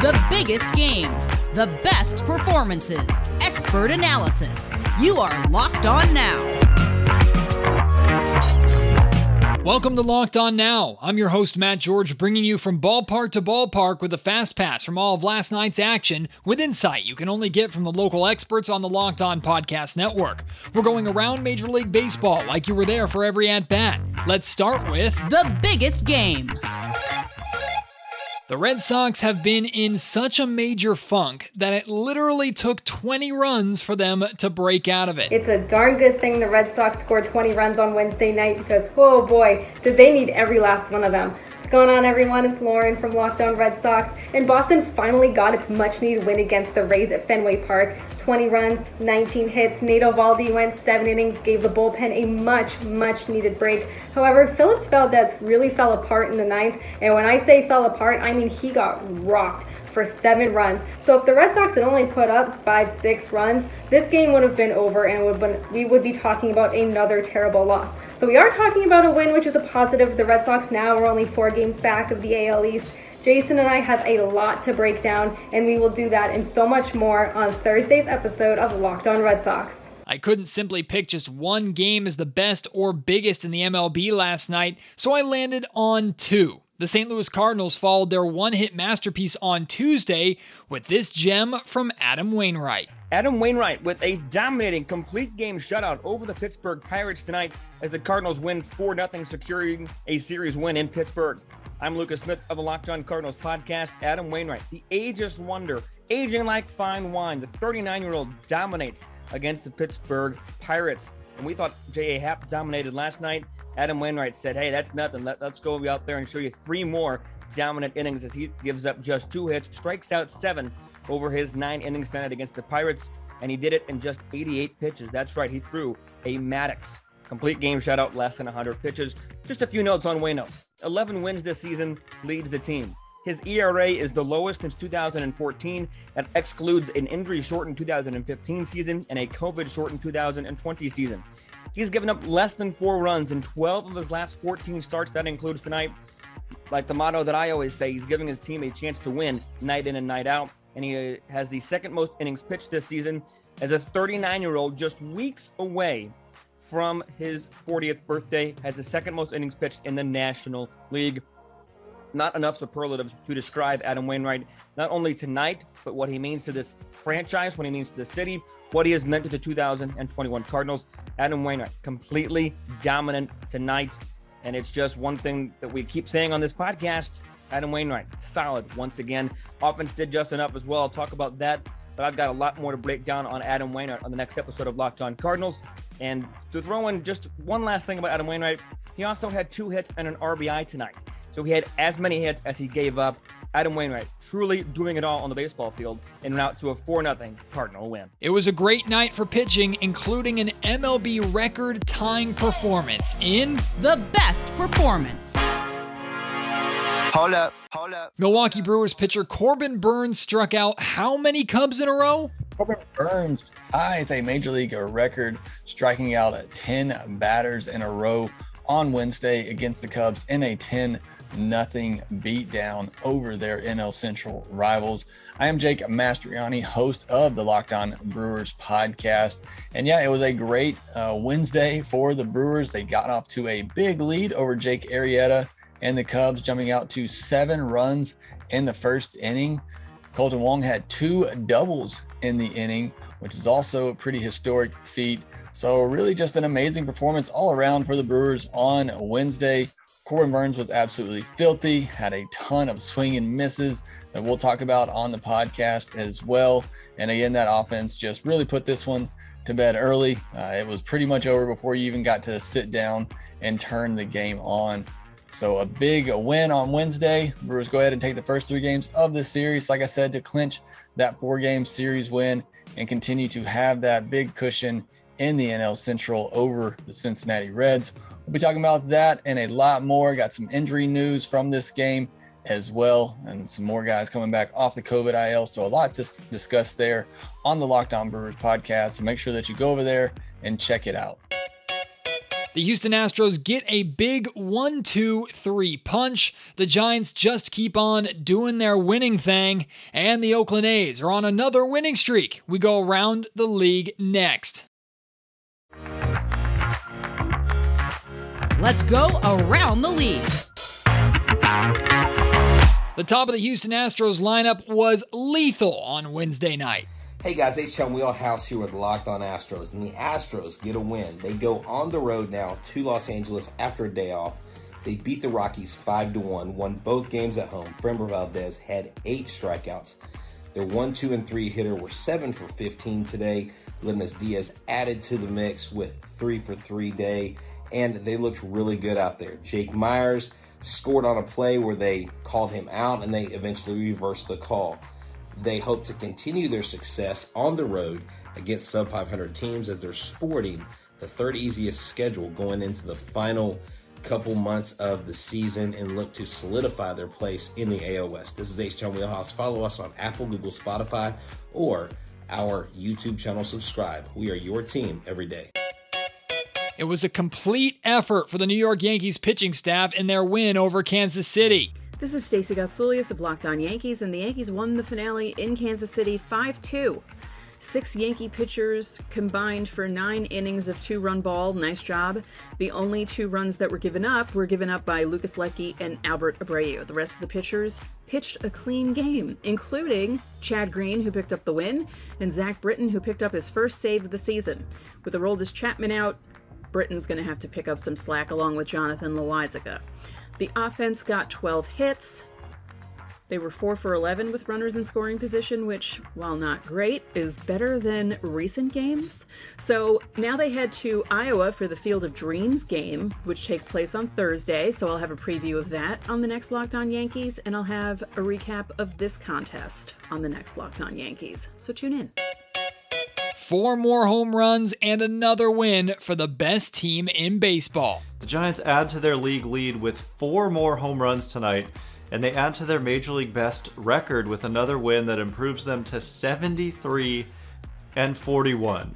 The biggest games, the best performances, expert analysis. You are Locked On Now. Welcome to Locked On Now. I'm your host, Matt George, bringing you from ballpark to ballpark with a fast pass from all of last night's action with insight you can only get from the local experts on the Locked On Podcast Network. We're going around Major League Baseball like you were there for every at bat. Let's start with the biggest game. The Red Sox have been in such a major funk that it literally took 20 runs for them to break out of it. It's a darn good thing the Red Sox scored 20 runs on Wednesday night because, oh boy, did they need every last one of them. What's going on, everyone? It's Lauren from Locked On Red Sox. And Boston finally got its much needed win against the Rays at Fenway Park. 20 runs, 19 hits. Nate Eovaldi went seven innings, gave the bullpen a much, much needed break. However, Phillips Valdez really fell apart in the ninth. And when I say fell apart, I mean he got rocked for seven runs. So if the Red Sox had only put up five, six runs, this game would have been over and would been, we would be talking about another terrible loss. So we are talking about a win, which is a positive. The Red Sox now are only four games back of the AL East. Jason and I have a lot to break down, and we will do that and so much more on Thursday's episode of Locked On Red Sox. I couldn't simply pick just one game as the best or biggest in the MLB last night, so I landed on two. The St. Louis Cardinals followed their one hit masterpiece on Tuesday with this gem from Adam Wainwright. Adam Wainwright with a dominating complete game shutout over the Pittsburgh Pirates tonight as the Cardinals win 4 0, securing a series win in Pittsburgh. I'm Lucas Smith of the Locked On Cardinals podcast. Adam Wainwright, the ageist wonder, aging like fine wine, the 39 year old dominates against the Pittsburgh Pirates. And we thought J.A. Happ dominated last night. Adam Wainwright said, Hey, that's nothing. Let, us go out there and show you three more dominant innings as he gives up just two hits, strikes out seven over his nine innings tonight against the Pirates. And he did it in just 88 pitches. That's right. He threw a Maddux. complete game shutout, less than 100 pitches. Just a few notes on Wayno. 11 wins this season, leads the team. His ERA is the lowest since 2014. That excludes an injury shortened 2015 season and a COVID shortened 2020 season. He's given up less than four runs in 12 of his last 14 starts. That includes tonight. Like the motto that I always say, he's giving his team a chance to win night in and night out. And he uh, has the second most innings pitched this season as a 39 year old, just weeks away from his 40th birthday, has the second most innings pitched in the National League. Not enough superlatives to describe Adam Wainwright, not only tonight, but what he means to this franchise, what he means to the city, what he has meant to the 2021 Cardinals. Adam Wainwright, completely dominant tonight. And it's just one thing that we keep saying on this podcast Adam Wainwright, solid once again. Offense did just enough as well. I'll talk about that. But I've got a lot more to break down on Adam Wainwright on the next episode of Locked On Cardinals. And to throw in just one last thing about Adam Wainwright, he also had two hits and an RBI tonight. So he had as many hits as he gave up. Adam Wainwright truly doing it all on the baseball field and went out to a 4 0 Cardinal win. It was a great night for pitching, including an MLB record tying performance in the best performance. Hold up, hold up. Milwaukee Brewers pitcher Corbin Burnes struck out how many Cubs in a row? Corbin Burnes ties a major league record, striking out 10 batters in a row on Wednesday against the Cubs in a 10 nothing beatdown over their NL Central rivals. I am Jake Mastriani, host of the Locked On Brewers podcast. And yeah, it was a great uh, Wednesday for the Brewers. They got off to a big lead over Jake Arrieta and the Cubs, jumping out to seven runs in the first inning. Kolten Wong had two doubles in the inning, which is also a pretty historic feat. So, really, just an amazing performance all around for the Brewers on Wednesday. Corbin Burnes was absolutely filthy, had a ton of swing and misses that we'll talk about on the podcast as well. And again, that offense just really put this one to bed early. Uh, it was pretty much over before you even got to sit down and turn the game on. So a big win on Wednesday. Brewers go ahead and take the first three games of the series, like I said, to clinch that four game series win and continue to have that big cushion in the NL Central over the Cincinnati Reds. We'll be talking about that and a lot more. Got some injury news from this game as well, and some more guys coming back off the COVID IL. So, a lot to discuss there on the Locked On Brewers podcast. So, make sure that you go over there and check it out. The Houston Astros get a big 1 2 3 punch. The Giants just keep on doing their winning thing. And the Oakland A's are on another winning streak. We go around the league next. Let's go around the league. The top of the Houston Astros lineup was lethal on Wednesday night. Hey guys, it's Sean Wheelhouse here with Locked On Astros, and the Astros get a win. They go on the road now to Los Angeles after a day off. They beat the Rockies 5 to 1, won both games at home. Framber Valdez had eight strikeouts. Their 1, 2, and 3 hitter were 7 for 15 today. Aledmys Diaz added to the mix with 3 for 3 day, and they looked really good out there. Jake Meyers scored on a play where they called him out and they eventually reversed the call. They hope to continue their success on the road against sub 500 teams as they're sporting the third easiest schedule going into the final couple months of the season and look to solidify their place in the AOS. This is H Town Wheelhouse. Follow us on Apple, Google, Spotify, or our YouTube channel. Subscribe. We are your team every day. It was a complete effort for the New York Yankees pitching staff in their win over Kansas City. This is Stacey Gotsulias of Locked On Yankees, and the Yankees won the finale in Kansas City 5 2. Six Yankee pitchers combined for nine innings of two run ball. Nice job. The only two runs that were given up were given up by Lucas Luetge and Albert Abreu. The rest of the pitchers pitched a clean game, including Chad Green, who picked up the win, and Zach Britton, who picked up his first save of the season. With the Aroldis Chapman out, Britton's going to have to pick up some slack along with Jonathan Loáisiga. The offense got 12 hits. They were 4 for 11 with runners in scoring position, which, while not great, is better than recent games. So now they head to Iowa for the Field of Dreams game, which takes place on Thursday. So I'll have a preview of that on the next Locked On Yankees, and I'll have a recap of this contest on the next Locked On Yankees. So tune in. Four more home runs and another win for the best team in baseball. The Giants add to their league lead with four more home runs tonight, and they add to their major league best record with another win that improves them to 73 and 41.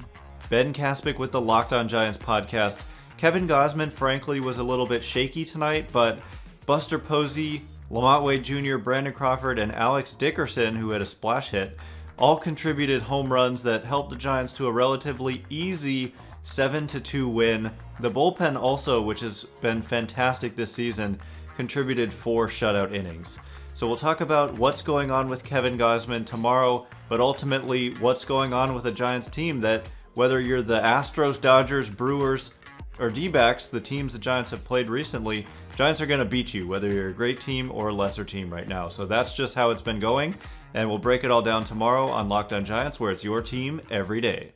Ben Kaspick with the Locked On Giants podcast. Kevin Gausman, frankly, was a little bit shaky tonight, but Buster Posey, LaMonte Wade Jr., Brandon Crawford, and Alex Dickerson, who had a splash hit, all contributed home runs that helped the Giants to a relatively easy 7-2 win. The bullpen also, which has been fantastic this season, contributed four shutout innings. So we'll talk about what's going on with Kevin Gausman tomorrow, but ultimately what's going on with a Giants team that whether you're the Astros, Dodgers, Brewers, or D-backs, the teams the Giants have played recently, Giants are going to beat you whether you're a great team or a lesser team right now. So that's just how it's been going, and we'll break it all down tomorrow on Locked On Giants where it's your team every day.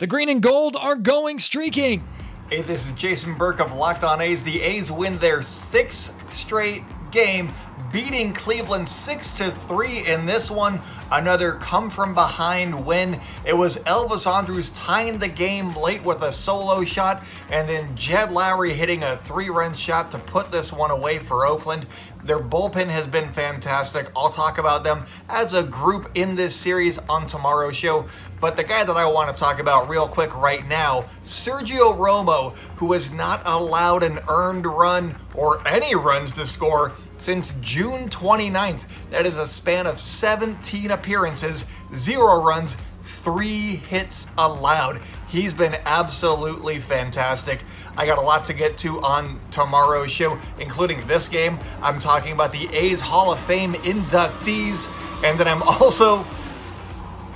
The green and gold are going streaking. Hey, this is Jason Burke of Locked On A's. The A's win their sixth straight game, beating Cleveland 6 to 3 in this one. Another come from behind win. It was Elvis Andrus tying the game late with a solo shot, and then Jed Lowrie hitting a three run shot to put this one away for Oakland. Their bullpen has been fantastic. I'll talk about them as a group in this series on tomorrow's show. But the guy that I want to talk about real quick right now, Sergio Romo, who has not allowed an earned run or any runs to score since June 29th. That is a span of 17 appearances, zero runs, three hits allowed. He's been absolutely fantastic. I got a lot to get to on tomorrow's show, including this game. I'm talking about the A's Hall of Fame inductees, and then I'm also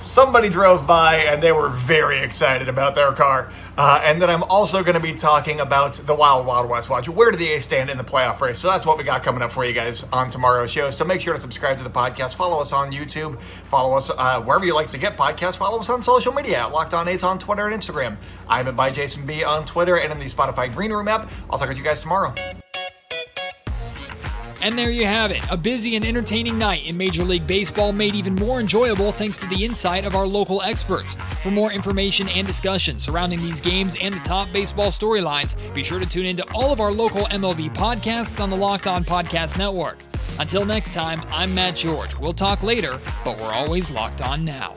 somebody drove by and they were very excited about their car. Uh, and then I'm also going to be talking about the Wild Wild West Watch. Where do the A's stand in the playoff race? So that's what we got coming up for you guys on tomorrow's show. So make sure to subscribe to the podcast. Follow us on YouTube. Follow us uh, wherever you like to get podcasts. Follow us on social media Locked On A's on Twitter and Instagram. I'm at by Jason B on Twitter and in the Spotify Green Room app. I'll talk to you guys tomorrow. And there you have it. A busy and entertaining night in Major League Baseball made even more enjoyable thanks to the insight of our local experts. For more information and discussion surrounding these games and the top baseball storylines, be sure to tune into all of our local MLB podcasts on the Locked On Podcast Network. Until next time, I'm Matt George. We'll talk later, but we're always locked on now.